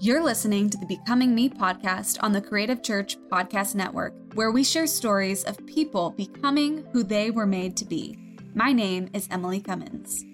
You're listening to the Becoming Me podcast on the Creative Church Podcast Network, where we share stories of people becoming who they were made to be. My name is Emily Cummins.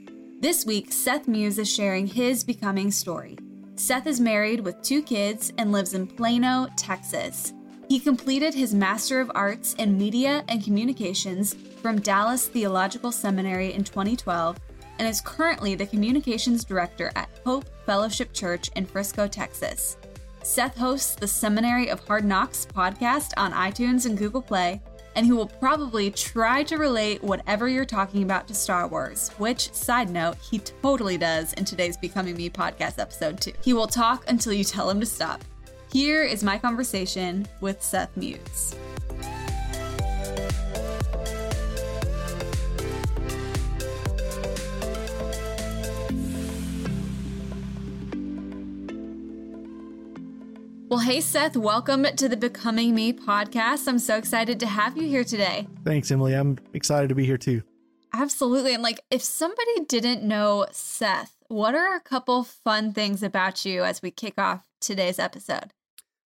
This week, Seth Muse is sharing his becoming story. Seth is married with two kids and lives in Plano, Texas. He completed his Master of Arts in Media and Communications from Dallas Theological Seminary in 2012 and is currently the Communications Director at Hope Fellowship Church in Frisco, Texas. Seth hosts the Seminary of Hard Knocks podcast on iTunes and Google Play, and he will probably try to relate whatever you're talking about to Star Wars, which, side note, he totally does in today's Becoming Me podcast episode, too. He will talk until you tell him to stop. Here is my conversation with Seth Muse. Well, hey, Seth, welcome to the Becoming Me podcast. I'm so excited to have you here today. Thanks, Emily. I'm excited to be here too. Absolutely. And like, if somebody didn't know Seth, what are a couple fun things about you as we kick off today's episode?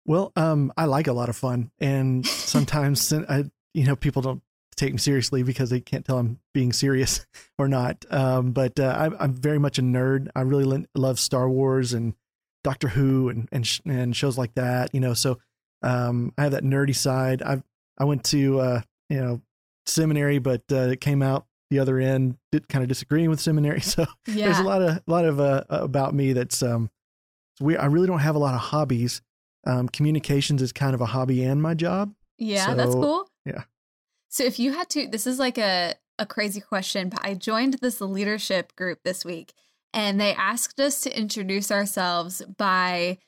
Well, um, I like a lot of fun, and sometimes I, you know, people don't take me seriously because they can't tell I'm being serious or not. Um, but uh, I, I'm very much a nerd. I really love Star Wars and Doctor Who and and and shows like that. You know, so um, I have that nerdy side. I I went to uh, you know seminary, but uh, it came out the other end did kind of disagreeing with seminary. So yeah. there's a lot of a lot of uh, about me that's um we I really don't have a lot of hobbies. Um, communications is kind of a hobby and my job. Yeah, so, that's cool. Yeah. So if you had to, this is like a a crazy question, but I joined this leadership group this week and they asked us to introduce ourselves by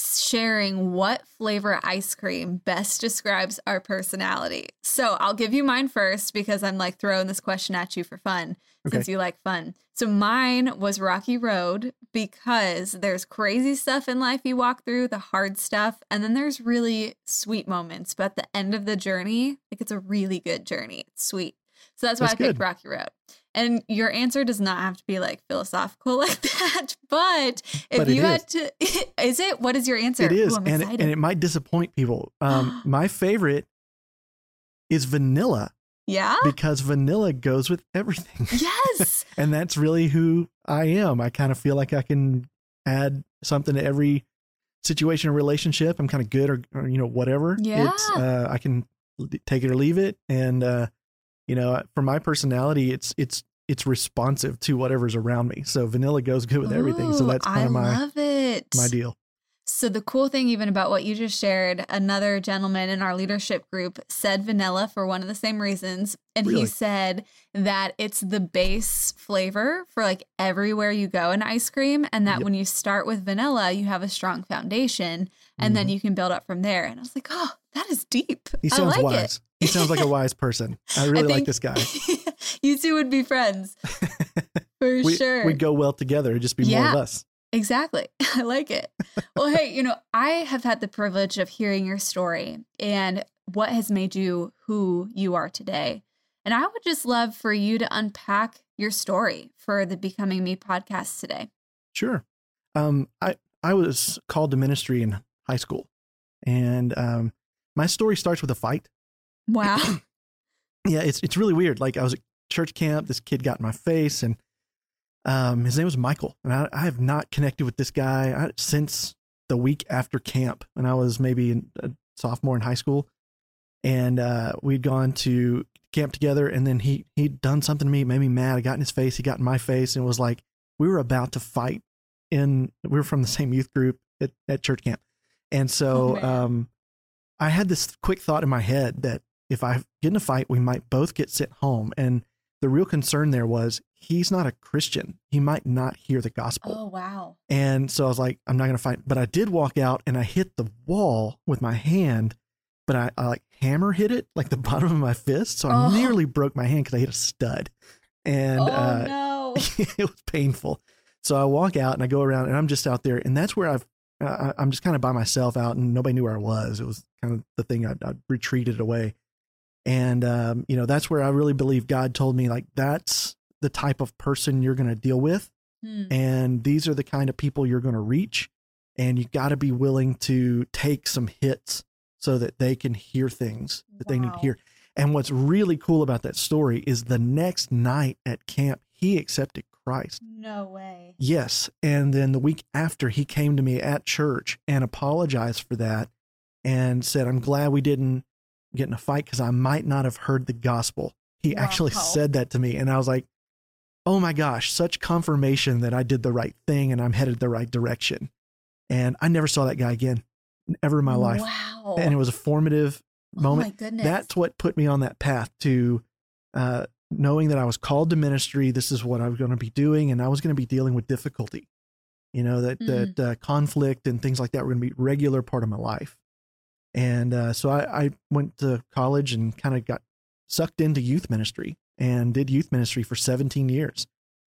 sharing what flavor ice cream best describes our personality. So I'll give you mine first because I'm like throwing this question at you for fun okay. since you like fun. So mine was Rocky Road because there's crazy stuff in life you walk through, the hard stuff, and then there's really sweet moments. But at the end of the journey, like it's a really good journey. It's sweet. So that's why that's I picked Rocky Road. And your answer does not have to be like philosophical like that. But if but you had to, is it? What is your answer? It is. Ooh, and, it, and it might disappoint people. Um, my favorite is vanilla. Yeah. Because vanilla goes with everything. Yes. and that's really who I am. I kind of feel like I can add something to every situation or relationship. I'm kind of good or, or you know, whatever. Yeah. It's, uh, I can take it or leave it. And, uh, you know, for my personality, it's it's it's responsive to whatever's around me. So vanilla goes good with everything. so that's kind of my love it. my deal. So the cool thing even about what you just shared, another gentleman in our leadership group said vanilla for one of the same reasons. And really? he said that it's the base flavor for like everywhere you go in ice cream. And that yep. when you start with vanilla, you have a strong foundation and mm-hmm. then you can build up from there. And I was like, oh, that is deep. He sounds like wise. It. He sounds like a wise person. I really I like this guy. you two would be friends for we, sure. We'd go well together. It'd just be yeah, more of us. Exactly. I like it. well, hey, you know, I have had the privilege of hearing your story and what has made you who you are today. And I would just love for you to unpack your story for the Becoming Me podcast today. Sure. Um, I I was called to ministry in high school, and um, my story starts with a fight. Wow. yeah, it's it's really weird. Like I was at church camp, this kid got in my face, and um, his name was Michael, and I, I have not connected with this guy uh, since the week after camp, and I was maybe a sophomore in high school, and uh, we'd gone to camp together, and then he he'd done something to me, made me mad. I got in his face, he got in my face, and it was like we were about to fight. In we were from the same youth group at, at church camp, and so oh, um, I had this quick thought in my head that if I get in a fight, we might both get sent home. And the real concern there was he's not a Christian. He might not hear the gospel. Oh, wow. And so I was like, I'm not going to fight. But I did walk out and I hit the wall with my hand, but I, I like hammer hit it like the bottom of my fist. So I oh. nearly broke my hand because I hit a stud. And oh, uh, no. it was painful. So I walk out and I go around and I'm just out there. And that's where I've, uh, I'm just kind of by myself out and nobody knew where I was. It was kind of the thing I, I retreated away. And, um, you know, that's where I really believe God told me, like, that's the type of person you're going to deal with. Hmm. And these are the kind of people you're going to reach. and you got to be willing to take some hits so that they can hear things that wow. they need to hear. And what's really cool about that story is the next night at camp, he accepted Christ. No way. Yes. And then the week after, he came to me at church and apologized for that and said, I'm glad we didn't get in a fight because I might not have heard the gospel. He wow. actually said that to me. And I was like, oh my gosh, such confirmation that I did the right thing and I'm headed the right direction. And I never saw that guy again, ever in my life. Wow. And it was a formative moment. Oh my goodness. That's what put me on that path to uh, knowing that I was called to ministry. This is what I was going to be doing, and I was going to be dealing with difficulty. You know that mm. that uh, conflict and things like that were going to be regular part of my life. And uh, so I, I went to college and kind of got sucked into youth ministry and did youth ministry for 17 years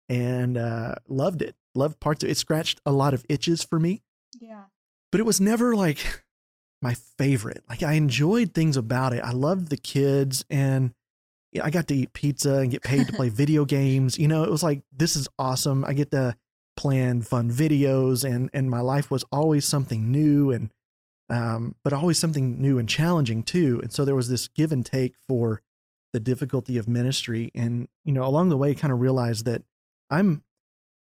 and uh, loved it. Loved parts of it. it. Scratched a lot of itches for me. Yeah. But it was never like my favorite. Like I enjoyed things about it. I loved the kids and I got to eat pizza and get paid to play video games. You know, it was like this is awesome. I get to plan fun videos and and my life was always something new and um but always something new and challenging too. And so there was this give and take for the difficulty of ministry and you know along the way kind of realized that I'm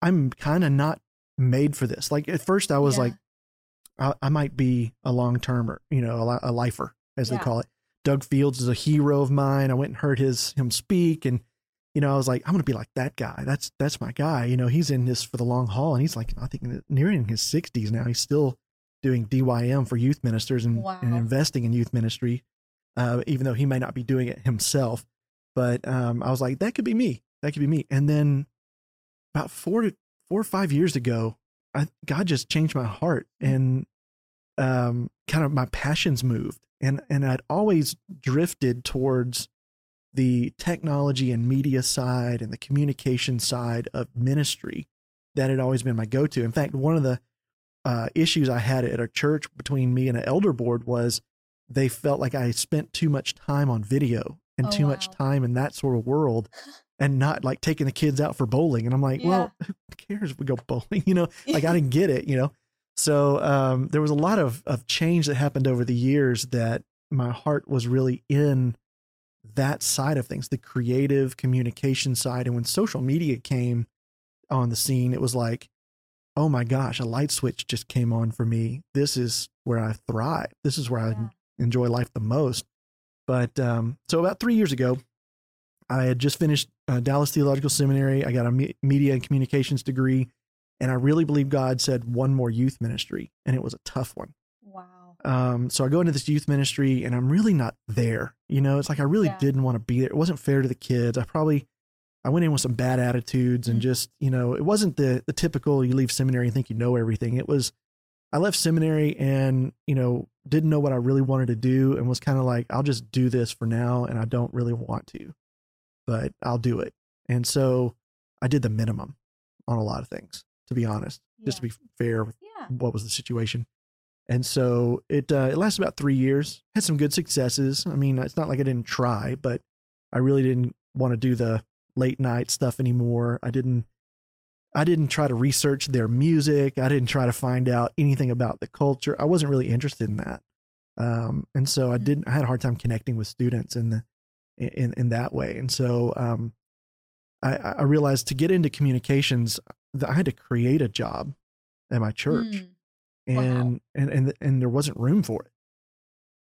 I'm kind of not made for this. Like at first I was yeah. like I, I, might be a long termer, you know, a, a lifer as yeah. they call it. Doug Fields is a hero of mine. I went and heard his him speak, and you know, I was like, I'm gonna be like that guy. That's that's my guy. You know, he's in this for the long haul, and he's like, I think nearing his 60s now. He's still doing DYM for youth ministers and, wow. and investing in youth ministry, uh, even though he may not be doing it himself. But um, I was like, that could be me. That could be me. And then about four to four or five years ago, I, God just changed my heart, mm. and um, kind of my passions moved and and I'd always drifted towards the technology and media side and the communication side of ministry that had always been my go-to. In fact, one of the uh, issues I had at a church between me and an elder board was they felt like I spent too much time on video and oh, too wow. much time in that sort of world and not like taking the kids out for bowling. And I'm like, yeah. well, who cares if we go bowling? You know, like I didn't get it, you know. So um, there was a lot of, of change that happened over the years that my heart was really in that side of things, the creative communication side. And when social media came on the scene, it was like, oh my gosh, a light switch just came on for me. This is where I thrive. This is where yeah. I enjoy life the most. But um, so about three years ago, I had just finished uh, Dallas Theological Seminary. I got a me- media and communications degree. And I really believe God said one more youth ministry, and it was a tough one. Wow. Um, so I go into this youth ministry, and I'm really not there. You know, it's like I really yeah. didn't want to be there. It wasn't fair to the kids. I probably I went in with some bad attitudes and mm-hmm. just you know it wasn't the the typical you leave seminary and think you know everything. It was I left seminary and you know didn't know what I really wanted to do and was kind of like I'll just do this for now and I don't really want to, but I'll do it. And so I did the minimum on a lot of things to be honest, yeah. just to be fair with yeah. what was the situation. And so it uh, it lasted about three years. Had some good successes. I mean, it's not like I didn't try, but I really didn't want to do the late night stuff anymore. I didn't I didn't try to research their music. I didn't try to find out anything about the culture. I wasn't really interested in that. Um, and so I mm-hmm. didn't. I had a hard time connecting with students in the in in that way. And so um, I, I realized to get into communications, that I had to create a job at my church, mm. and, wow. and and and there wasn't room for it.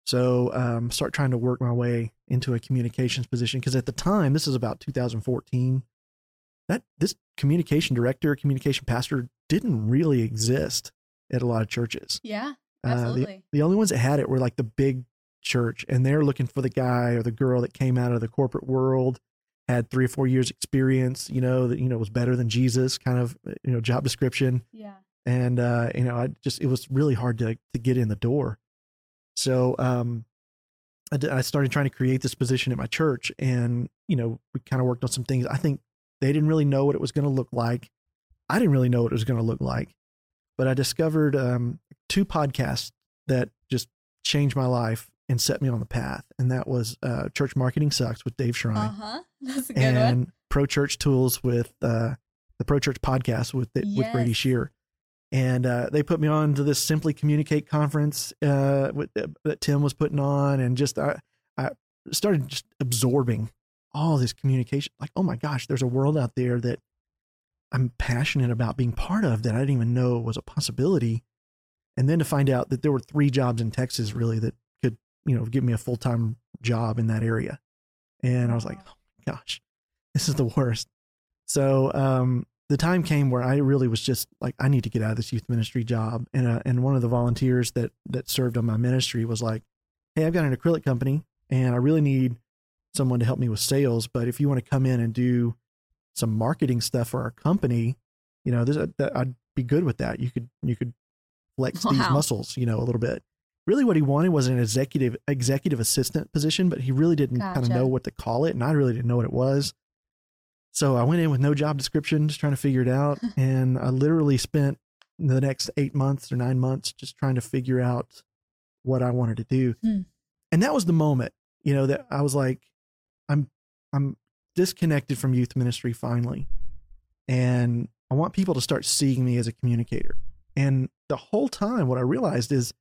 So um, start trying to work my way into a communications position because at the time, this is about 2014. That this communication director, communication pastor, didn't really exist at a lot of churches. Yeah, absolutely. Uh, the, the only ones that had it were like the big church, and they're looking for the guy or the girl that came out of the corporate world had three or four years experience, you know, that, you know, was better than Jesus kind of, you know, job description. Yeah. And, uh, you know, I just, it was really hard to, to get in the door. So, um, I, d- I started trying to create this position at my church and, you know, we kind of worked on some things. I think they didn't really know what it was going to look like. I didn't really know what it was going to look like, but I discovered, um, two podcasts that just changed my life and set me on the path. And that was uh, Church Marketing Sucks with Dave Schrein. Uh-huh. That's a good and one. Pro Church Tools with uh, the Pro Church podcast with the, yes. with Brady Shearer. And uh, they put me on to this Simply Communicate conference uh, with, uh, that Tim was putting on, and just I, I started just absorbing all this communication. Like, oh my gosh, there's a world out there that I'm passionate about being part of that I didn't even know was a possibility. And then to find out that there were three jobs in Texas really that could, you know, give me a full time job in that area. And I was like, oh my gosh, this is the worst. So um, the time came where I really was just like, I need to get out of this youth ministry job. And uh, and one of the volunteers that that served on my ministry was like, Hey, I've got an acrylic company, and I really need someone to help me with sales. But if you want to come in and do some marketing stuff for our company, you know, that, I'd be good with that. You could you could flex wow. these muscles, you know, a little bit. Really, what he wanted was an executive executive assistant position, but he really didn't gotcha. kind of know what to call it, and I really didn't know what it was. So I went in with no job description, just trying to figure it out, and I literally spent the next eight months or nine months just trying to figure out what I wanted to do. Hmm. And that was the moment, you know, that I was like, I'm I'm disconnected from youth ministry finally. And I want people to start seeing me as a communicator. And the whole time what I realized is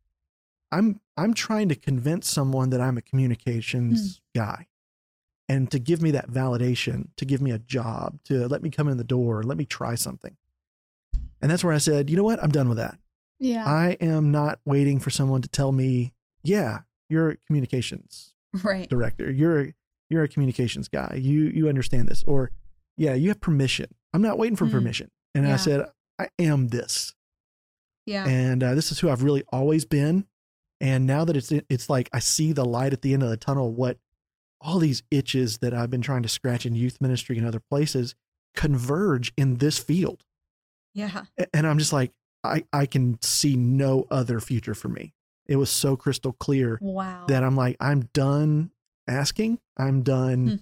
I'm I'm trying to convince someone that I'm a communications mm. guy. And to give me that validation, to give me a job, to let me come in the door, let me try something. And that's where I said, you know what? I'm done with that. Yeah. I am not waiting for someone to tell me, yeah, you're a communications right. director. You're a, you're a communications guy. You you understand this. Or yeah, you have permission. I'm not waiting for mm. permission. And yeah. I said, I am this. Yeah. And uh, this is who I've really always been. And now that it's it's like I see the light at the end of the tunnel. What all these itches that I've been trying to scratch in youth ministry and other places converge in this field. Yeah. And I'm just like, I I can see no other future for me. It was so crystal clear. Wow. That I'm like, I'm done asking. I'm done hmm.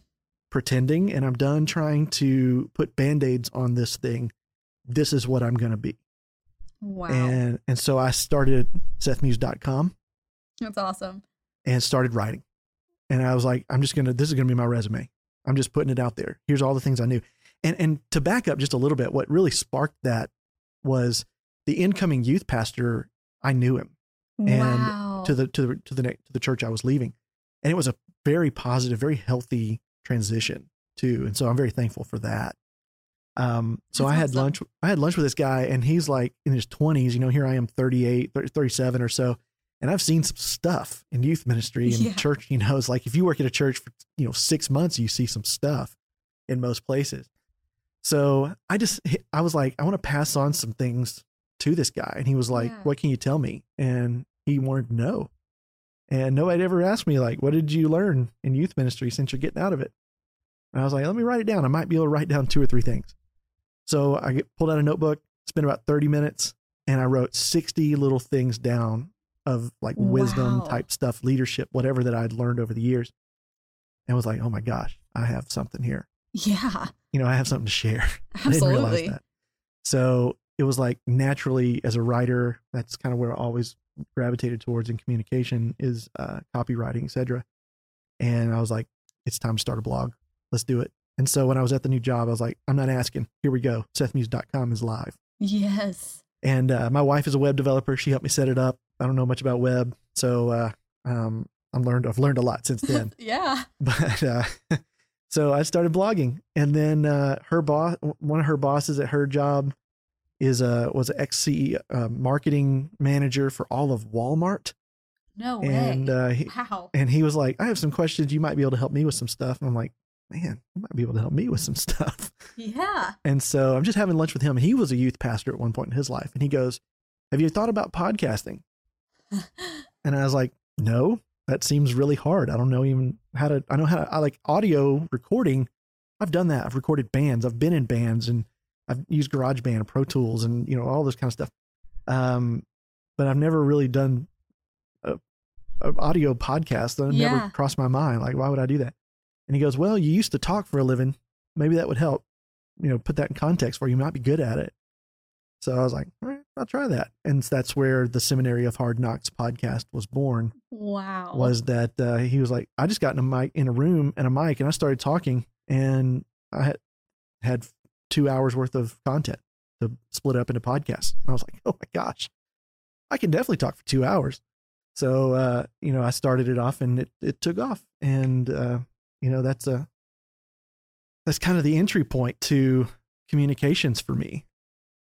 pretending and I'm done trying to put band-aids on this thing. This is what I'm going to be. Wow. And and so I started sethmuse.com. That's awesome. And started writing. And I was like, I'm just going to this is going to be my resume. I'm just putting it out there. Here's all the things I knew. And and to back up just a little bit, what really sparked that was the incoming youth pastor, I knew him. Wow. And to the to the to the to the church I was leaving. And it was a very positive, very healthy transition too. And so I'm very thankful for that. Um, so That's I had awesome. lunch, I had lunch with this guy and he's like in his twenties, you know, here I am 38, 30, 37 or so. And I've seen some stuff in youth ministry and yeah. church, you know, it's like if you work at a church for, you know, six months, you see some stuff in most places. So I just, I was like, I want to pass on some things to this guy. And he was like, yeah. what can you tell me? And he wanted to know. And nobody ever asked me, like, what did you learn in youth ministry since you're getting out of it? And I was like, let me write it down. I might be able to write down two or three things. So I get, pulled out a notebook, spent about 30 minutes, and I wrote 60 little things down of like wisdom wow. type stuff, leadership, whatever that I'd learned over the years. And was like, oh my gosh, I have something here. Yeah. You know, I have something to share. Absolutely. I didn't realize that. So it was like naturally as a writer, that's kind of where I always gravitated towards in communication is uh, copywriting, etc. And I was like, it's time to start a blog. Let's do it. And so when I was at the new job, I was like, I'm not asking. Here we go. SethMuse.com is live. Yes. And uh, my wife is a web developer. She helped me set it up. I don't know much about web, so uh, um, I'm learned. I've learned a lot since then. yeah. But uh, so I started blogging, and then uh, her boss, one of her bosses at her job, is a was an ex uh, marketing manager for all of Walmart. No way. And uh, he, wow. And he was like, "I have some questions. You might be able to help me with some stuff." And I'm like, "Man, you might be able to help me with some stuff." Yeah. And so I'm just having lunch with him, and he was a youth pastor at one point in his life, and he goes, "Have you thought about podcasting?" And I was like, "No, that seems really hard. I don't know even how to. I know how to. I like audio recording. I've done that. I've recorded bands. I've been in bands and." I've used GarageBand, Pro Tools, and you know all this kind of stuff. Um, but I've never really done a, a audio podcast. That yeah. never crossed my mind. Like, why would I do that? And he goes, "Well, you used to talk for a living. Maybe that would help. You know, put that in context for you. you might be good at it." So I was like, "All right, I'll try that." And that's where the Seminary of Hard Knocks podcast was born. Wow! Was that uh, he was like, I just got in a mic in a room and a mic, and I started talking, and I had had two hours worth of content. to split up into podcasts. And I was like, oh my gosh, I can definitely talk for two hours. So, uh, you know, I started it off and it, it took off. And, uh, you know, that's a, that's kind of the entry point to communications for me.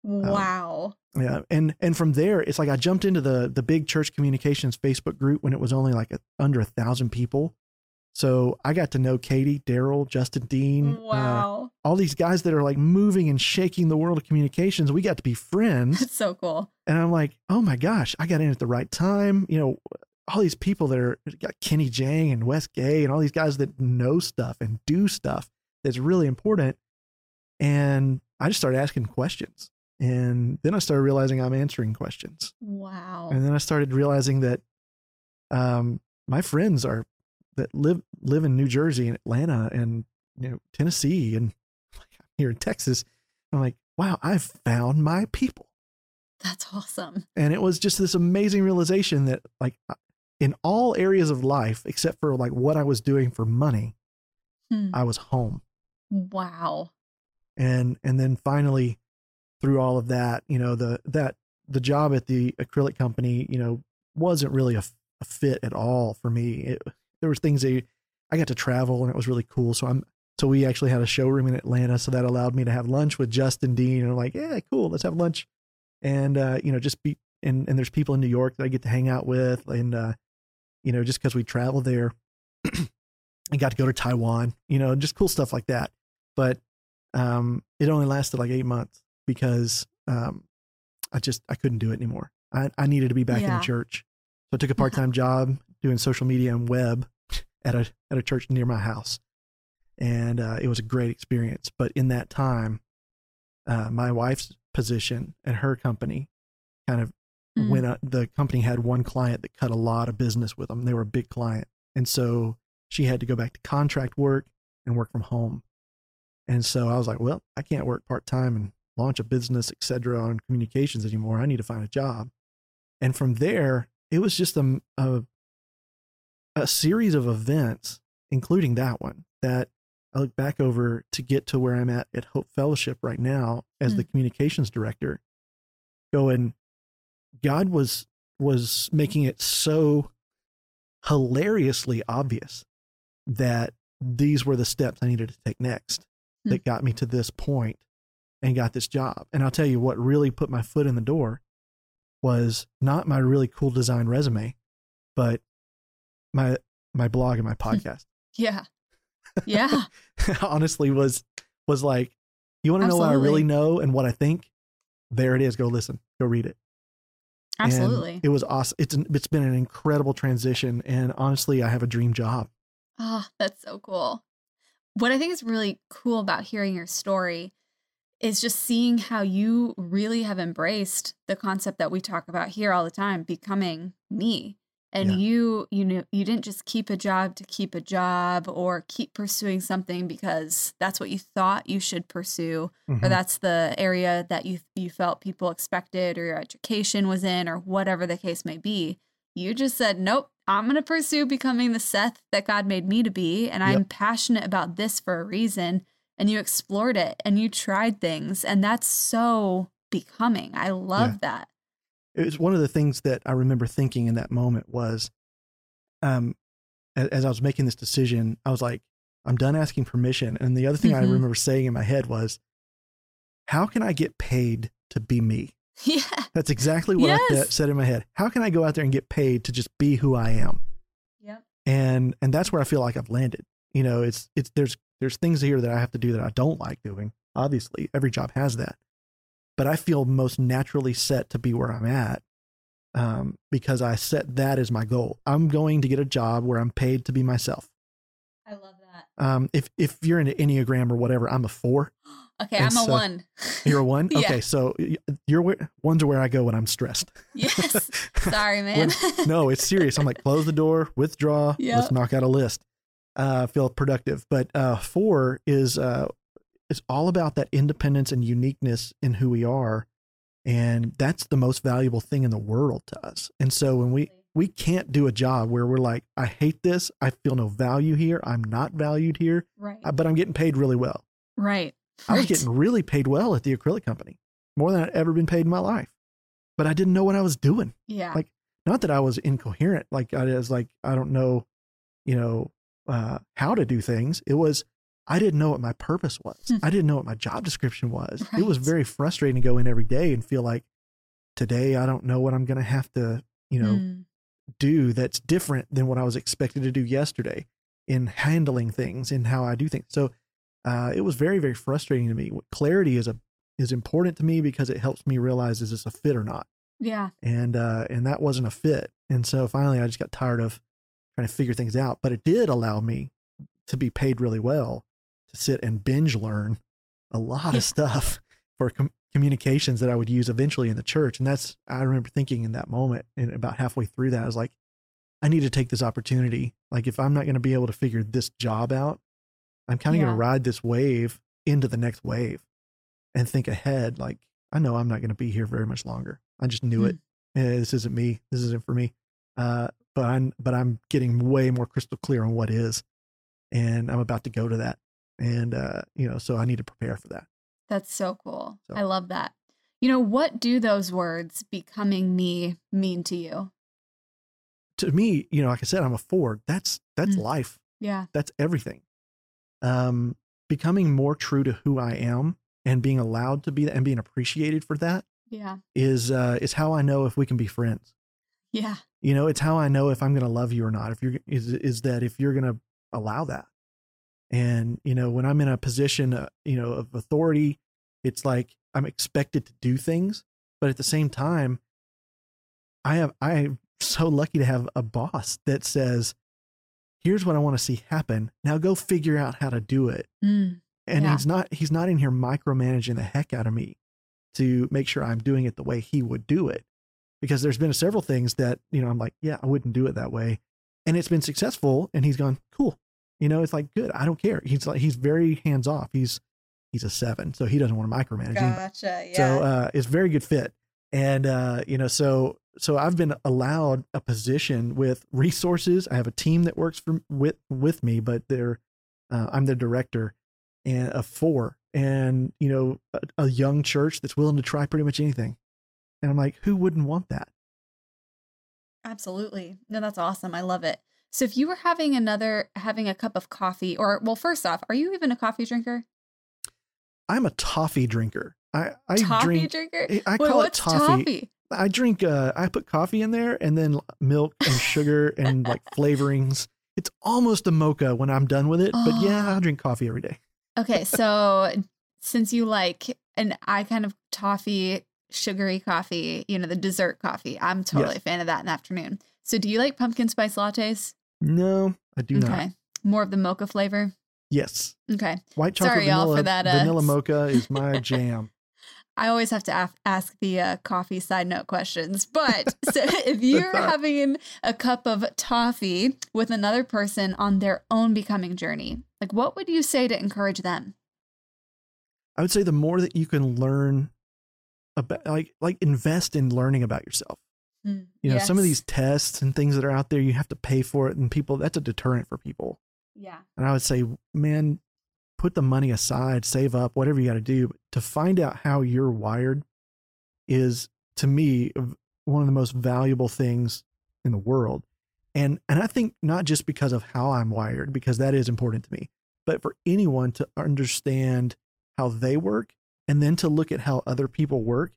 Wow. Um, yeah. And, and from there, it's like I jumped into the, the big church communications Facebook group when it was only like a, under a thousand people. So I got to know Katie, Daryl, Justin Dean, uh, Wow. all these guys that are like moving and shaking the world of communications. We got to be friends. That's so cool. And I'm like, oh my gosh, I got in at the right time. You know, all these people that are got Kenny Jahng and Wes Gay and all these guys that know stuff and do stuff that's really important. And I just started asking questions. And then I started realizing I'm answering questions. Wow. And then I started realizing that um, my friends are that live live in New Jersey and Atlanta and you know Tennessee and here in Texas. I'm like, wow, I've found my people. That's awesome. And it was just this amazing realization that like in all areas of life except for like what I was doing for money, Hmm. I was home. Wow. And and then finally through all of that, you know, the that the job at the acrylic company, you know, wasn't really a, a fit at all for me. It, there was things that I got to travel and it was really cool. So I'm so we actually had a showroom in Atlanta, so that allowed me to have lunch with Justin Dean. And I'm like, yeah, cool, let's have lunch. And uh, you know, just be and and there's people in New York that I get to hang out with, and uh, you know, just because we travel there, I got to go to Taiwan, you know, just cool stuff like that. But um, it only lasted like eight months because um, I just I couldn't do it anymore. I, I needed to be back in the church, so I took a part time job doing social media and web at a at a church near my house, and uh, it was a great experience. But in that time, uh, my wife's position at her company kind of Mm. when uh, the company had one client that cut a lot of business with them. They were a big client. And so she had to go back to contract work and work from home. And so I was like, well, I can't work part time and launch a business, et cetera, on communications anymore. I need to find a job. And from there, it was just a, a, a series of events, including that one, that I look back over to get to where I'm at at Hope Fellowship right now as the communications director, going, God was was making it so hilariously obvious that these were the steps I needed to take next Hmm. that got me to this point and got this job. And I'll tell you what really put my foot in the door was not my really cool design resume, but my my blog and my podcast. Yeah. Yeah. Honestly was was like, you want to know what I really know and what I think? There it is. Go listen. Go read it. And Absolutely. it was awesome. It's an, it's been an incredible transition, and honestly, I have a dream job. Ah, that's so cool. What I think is really cool about hearing your story is just seeing how you really have embraced the concept that we talk about here all the time, becoming me. And Yeah. you, you know, you didn't just keep a job to keep a job or keep pursuing something because that's what you thought you should pursue or Mhm. that's the area that you you felt people expected or your education was in or whatever the case may be you just said nope i'm going to pursue becoming the seth that god made me to be and i'm passionate about this for a reason and you explored it and you tried things and that's so becoming i love that it was one of the things that I remember thinking in that moment was, um, as, as I was making this decision, I was like, I'm done asking permission. And the other thing I Mhm. remember saying in my head was, how can I get paid to be me? yeah That's exactly what I th- said in my head. How can I go out there and get paid to just be who I am? yep and and that's where I feel like I've landed. You know, it's it's there's there's things here that I have to do that I don't like doing. Obviously, every job has that, but I feel most naturally set to be where I'm at um, because I set that as my goal. I'm going to get a job where I'm paid to be myself. i love that Um, if if you're into Enneagram or whatever, I'm a four. okay And i'm a so- one You're a one. Yeah. Okay, so you're where ones are where I go when I'm stressed. yes sorry man no, it's serious. I'm like, close the door, withdraw, Yep. let's knock out a list. Uh, feel productive. But uh, four is uh, it's all about that independence and uniqueness in who we are, and that's the most valuable thing in the world to us. And so when we we can't do a job where we're like, I hate this, I feel no value here, I'm not valued here, right uh, but I'm getting paid really well. right I was Right. getting really paid well at the acrylic company. more than I'd ever been paid in my life. But I didn't know what I was doing. Yeah. Like, Not that I was incoherent, like I was like, I don't know, you know, uh, how to do things. It was, I didn't know what my purpose was. Hmm. I didn't know what my job description was. It was very frustrating to go in every day and feel like today I don't know what I'm going to have to, you know, Mm. do that's different than what I was expected to do yesterday in handling things and how I do things. So uh, it was very, very frustrating to me. Clarity is a is important to me because it helps me realize is this a fit or not, Yeah. and uh, and that wasn't a fit. And so finally, I just got tired of trying to figure things out. But it did allow me to be paid really well to sit and binge learn a lot Yeah. of stuff for com- communications that I would use eventually in the church. And that's, I remember thinking in that moment and about halfway through that, I was like, I need to take this opportunity. Like, if I'm not going to be able to figure this job out, I'm kind of going to ride this wave into the next wave and think ahead. Like, I know I'm not going to be here very much longer. I just knew Hmm. it. Eh, this isn't me. This isn't for me. Uh, but I'm, but I'm getting way more crystal clear on what is, and I'm about to go to that. And, uh, you know, so I need to prepare for that. That's so cool. So- I love that. You know, what do those words becoming me mean to you? To me, you know, like I said, I'm a Ford. That's, that's Mm. life. Yeah. that's everything. Um, becoming more true to who I am and being allowed to be that and being appreciated for that Yeah. is uh, is how I know if we can be friends. Yeah. You know, it's how I know if I'm going to love you or not. If you're is is that if you're going to allow that. And you know, when I'm in a position, uh, you know, of authority, it's like I'm expected to do things, but at the same time, I have I'm so lucky to have a boss that says, "Here's what I want to see happen. Now go figure out how to do it." Mm. and Yeah. he's not he's not in here micromanaging the heck out of me to make sure I'm doing it the way he would do it. Because there's been several things that, you know, I'm like, yeah, I wouldn't do it that way. And it's been successful and he's gone, cool. You know, it's like good. I don't care. He's like he's very hands off. He's he's a seven, so he doesn't want to micromanage. anybody. Gotcha. Yeah. So uh, it's very good fit. And uh, you know, so so I've been allowed a position with resources. I have a team that works for with with me, but they're uh, I'm the director and of four, and you know, a, a young church that's willing to try pretty much anything. And I'm like, who wouldn't want that? Absolutely. No, that's awesome. I love it. So if you were having another having a cup of coffee or well, first off, are you even a coffee drinker? I'm a toffee drinker. I I toffee drink. drinker? I- I Wait, call it what's toffee. I drink. Uh, I put coffee in there and then milk and sugar and like flavorings. It's almost a mocha when I'm done with it. But yeah, Oh. I drink coffee every day. Okay, so since you like and I kind of toffee, sugary coffee, you know, the dessert coffee. I'm totally Yes. a fan of that in the afternoon. So do you like pumpkin spice lattes? No, I do okay. not. More of the mocha flavor? Yes, Okay. white chocolate Sorry, y'all, vanilla, for that, uh, vanilla mocha is my jam. I always have to af- ask the uh, coffee side note questions. But so if you're having a cup of toffee with another person on their own becoming journey, like what would you say to encourage them? I would say the more that you can learn about, like, like invest in learning about yourself. Mm, you know, some of these tests and things that are out there, you have to pay for it, and people that's a deterrent for people. Yeah. And I would say, man, put the money aside, save up, whatever you got to do. To find out how you're wired is, to me, one of the most valuable things in the world. And and I think not just because of how I'm wired, because that is important to me, but for anyone to understand how they work and then to look at how other people work,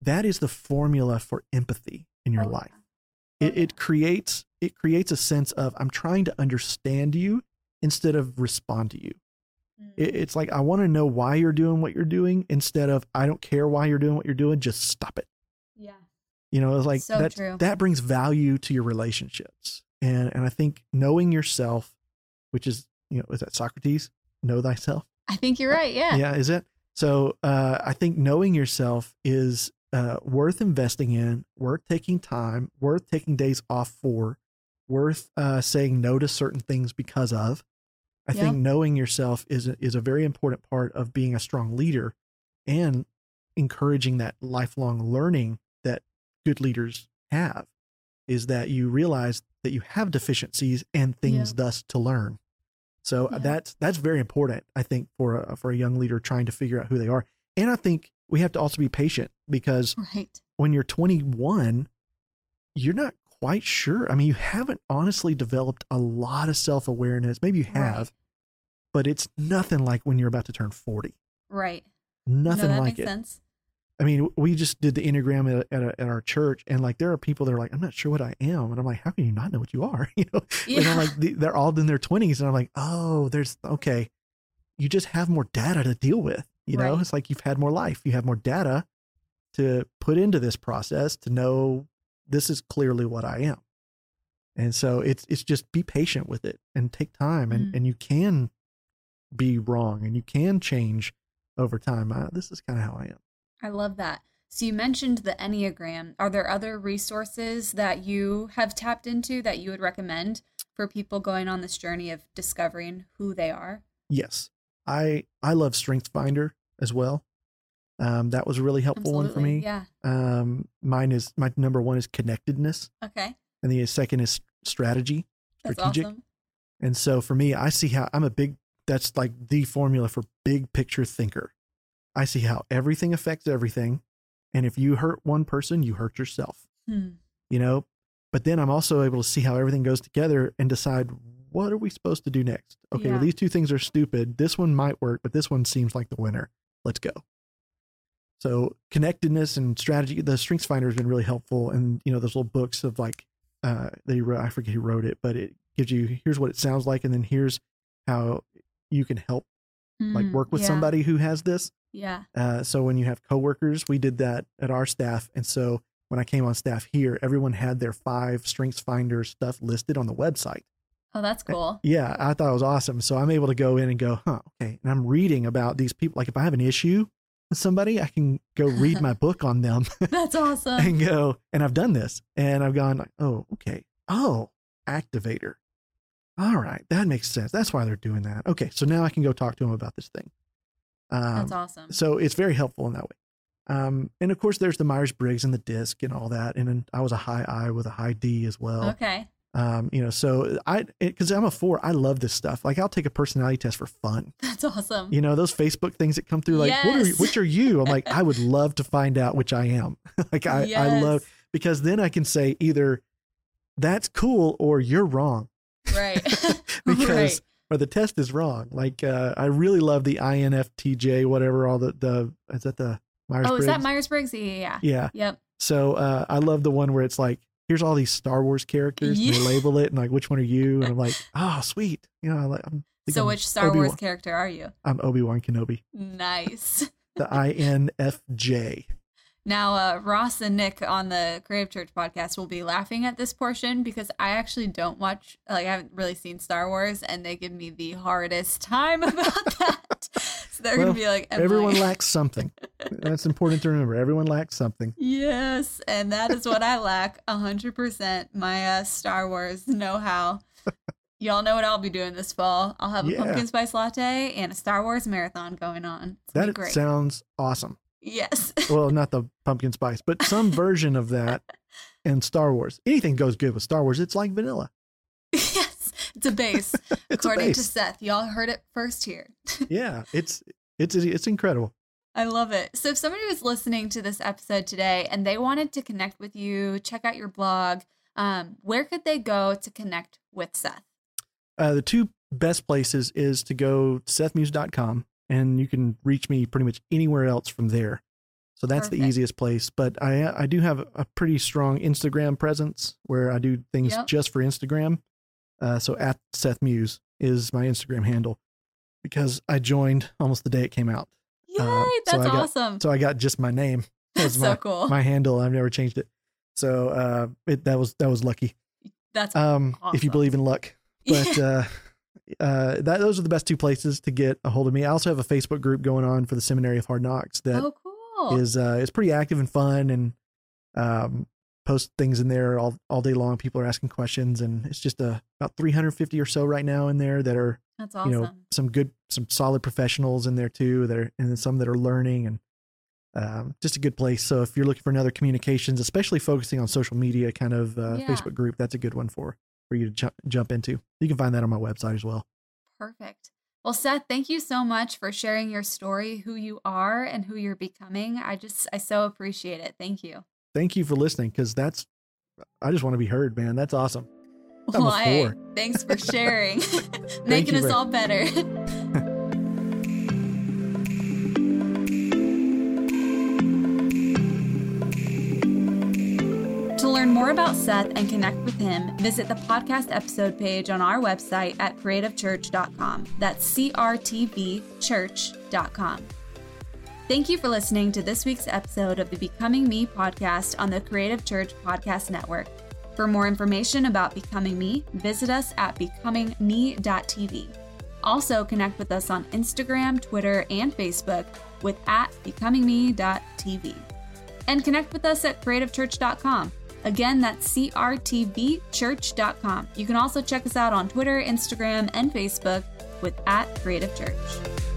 that is the formula for empathy in your Oh, life yeah. it, it creates it creates a sense of i'm trying to understand you instead of respond to you Mm. it, it's like i want to know why you're doing what you're doing instead of i don't care why you're doing what you're doing just stop it yeah. you know it's like So that true. that brings value to your relationships and and i think knowing yourself which is you know is that socrates know thyself I think you're right. Yeah. yeah is it so uh, i think knowing yourself is uh, worth investing in worth taking time worth taking days off for worth uh, saying no to certain things because of i Yeah. think knowing yourself is a, is a very important part of being a strong leader and encouraging that lifelong learning that good leaders have is that you realize that you have deficiencies and things Yeah. thus to learn so uh, Yeah. that's that's very important i think for a for a young leader trying to figure out who they are and i think we have to also be patient because Right. when you're 21, you're not quite sure. I mean, you haven't honestly developed a lot of self awareness. Maybe you have, Right. but it's nothing like when you're about to turn 40. Right. Nothing no, that like makes it. sense. I mean, we just did the Enneagram at, at, a, at our church, and like there are people that are like, I'm not sure what I am. And I'm like, how can you not know what you are? You know, and I'm like, they- they're all in their 20s. And I'm like, oh, there's, okay. You just have more data to deal with. You know, Right. it's like you've had more life. You have more data to put into this process to know this is clearly what I am. And so it's it's just be patient with it and take time and, Mhm. and you can be wrong and you can change over time. Uh, this is kind of how I am. I love that. So you mentioned the Enneagram. Are there other resources that you have tapped into that you would recommend for people going on this journey of discovering who they are? Yes. I I love Strength Finder as well. Um, that was a really helpful one for me. Yeah. Um, mine is my number one is connectedness, Okay. and the second is strategy, That's strategic. awesome. And so for me, I see how I'm a big. That's like the formula for big picture thinker. I see how everything affects everything, and if you hurt one person, you hurt yourself. Hmm. You know. But then I'm also able to see how everything goes together and decide what are we supposed to do next. Okay, Yeah. well these two things are stupid. This one might work, but this one seems like the winner. Let's go. So connectedness and strategy, the Strengths Finder has been really helpful, and you know those little books of like uh, that he wrote. I forget who wrote it, but it gives you here's what it sounds like, and then here's how you can help like Mm, work with yeah. somebody who has this. Yeah. Uh, so when you have coworkers, we did that at our staff, and so when I came on staff here, everyone had their five Strengths Finder stuff listed on the website. Oh, that's cool. Yeah, I thought it was awesome. So I'm able to go in and go, huh, okay. And I'm reading about these people. Like if I have an issue with somebody, I can go read my book on them That's awesome. and go, and I've done this. And I've gone like, oh, okay. Oh, activator. All right. That makes sense. That's why they're doing that. Okay. So now I can go talk to them about this thing. Um, That's awesome. so it's very helpful in that way. Um, and of course, there's the Myers Briggs and the DISC and all that. And then I was a high I with a high D as well. Okay. Um, you know, so I, because I'm a four, I love this stuff. Like I'll take a personality test for fun. That's awesome. You know, those Facebook things that come through, like, what are, Yes. which are you? I'm like, I would love to find out which I am. like I, I love, because then I can say either that's cool or you're wrong Right. because, right. Or the test is wrong. Like, uh, I really love the INFTJ, whatever, all the, the, is that the Myers Oh, is that Myers Briggs? Yeah, yeah, yeah. Yeah. Yep. So uh, I love the one where it's like, here's all these Star Wars characters, and they label it, and like, which one are you? And I'm like, oh, sweet. You know, I like, I'm, So, I'm which Star Obi-Wan. Wars character are you? I'm Obi Wan Kenobi, Nice. the INFJ. Now, uh, Ross and Nick on the Creative Church podcast will be laughing at this portion because I actually don't watch, like, I haven't really seen Star Wars, and they give me the hardest time about that. So they're Well, gonna be like. Everyone lacks something. That's important to remember. Everyone lacks something. Yes, and that is what I lack 100% my uh, Star Wars know how. Y'all know what I'll be doing this fall. I'll have a Yeah. pumpkin spice latte and a Star Wars marathon going on. It's That great. sounds awesome. Yes. Well, not the pumpkin spice, but some version of that in Star Wars. Anything goes good with Star Wars. It's like vanilla. yes. It's a base. It's a According to. Seth. Y'all heard it first here. Yeah, it's it's it's incredible. I love it. So if somebody was listening to this episode today and they wanted to connect with you, check out your blog, um, where could they go to connect with Seth? Uh, the two best places is to go to sethmuse.com and you can reach me pretty much anywhere else from there. So that's the easiest place. But I I do have a pretty strong Instagram presence where I do things Yep. just for Instagram. Uh, so at Seth Muse is my Instagram handle because I joined almost the day it came out. Yay, Uh, so that's got- awesome. So I got just my name That's my, so cool. my handle. I've never changed it. So uh, it, that was that was lucky. That's Um, if you believe in luck but uh, uh, that those are the best two places to get a hold of me. I also have a Facebook group going on for the Seminary of Hard Knocks that oh, cool. is uh, is pretty active and fun, and um, post things in there all all day long. People are asking questions, and it's just uh, about 350 or so right now in there that are That's awesome. you know some good some solid professionals in there too that are and then some that are learning and um, just a good place. So if you're looking for another communications, especially focusing on social media kind of uh, Yeah. Facebook group, that's a good one for for you to ju- jump into. You can find that on my website as well. Perfect. Well, Seth, thank you so much for sharing your story, who you are, and who you're becoming. I just, I so appreciate it. Thank you. Thank you for listening because that's, I just want to be heard, man. That's awesome. Well, I, thanks for sharing, making us all better. learn more about Seth and connect with him, visit the podcast episode page on our website at creativechurch.com. That's CRTVchurch.com. Thank you for listening to this week's episode of the Becoming Me podcast on the Creative Church Podcast Network. For more information about Becoming Me, visit us at becomingme.tv. Also, connect with us on Instagram, Twitter, and Facebook with at becomingme.tv. And connect with us at creativechurch.com Again, that's crtvchurch.com. You can also check us out on Twitter, Instagram, and Facebook with at Creative Church.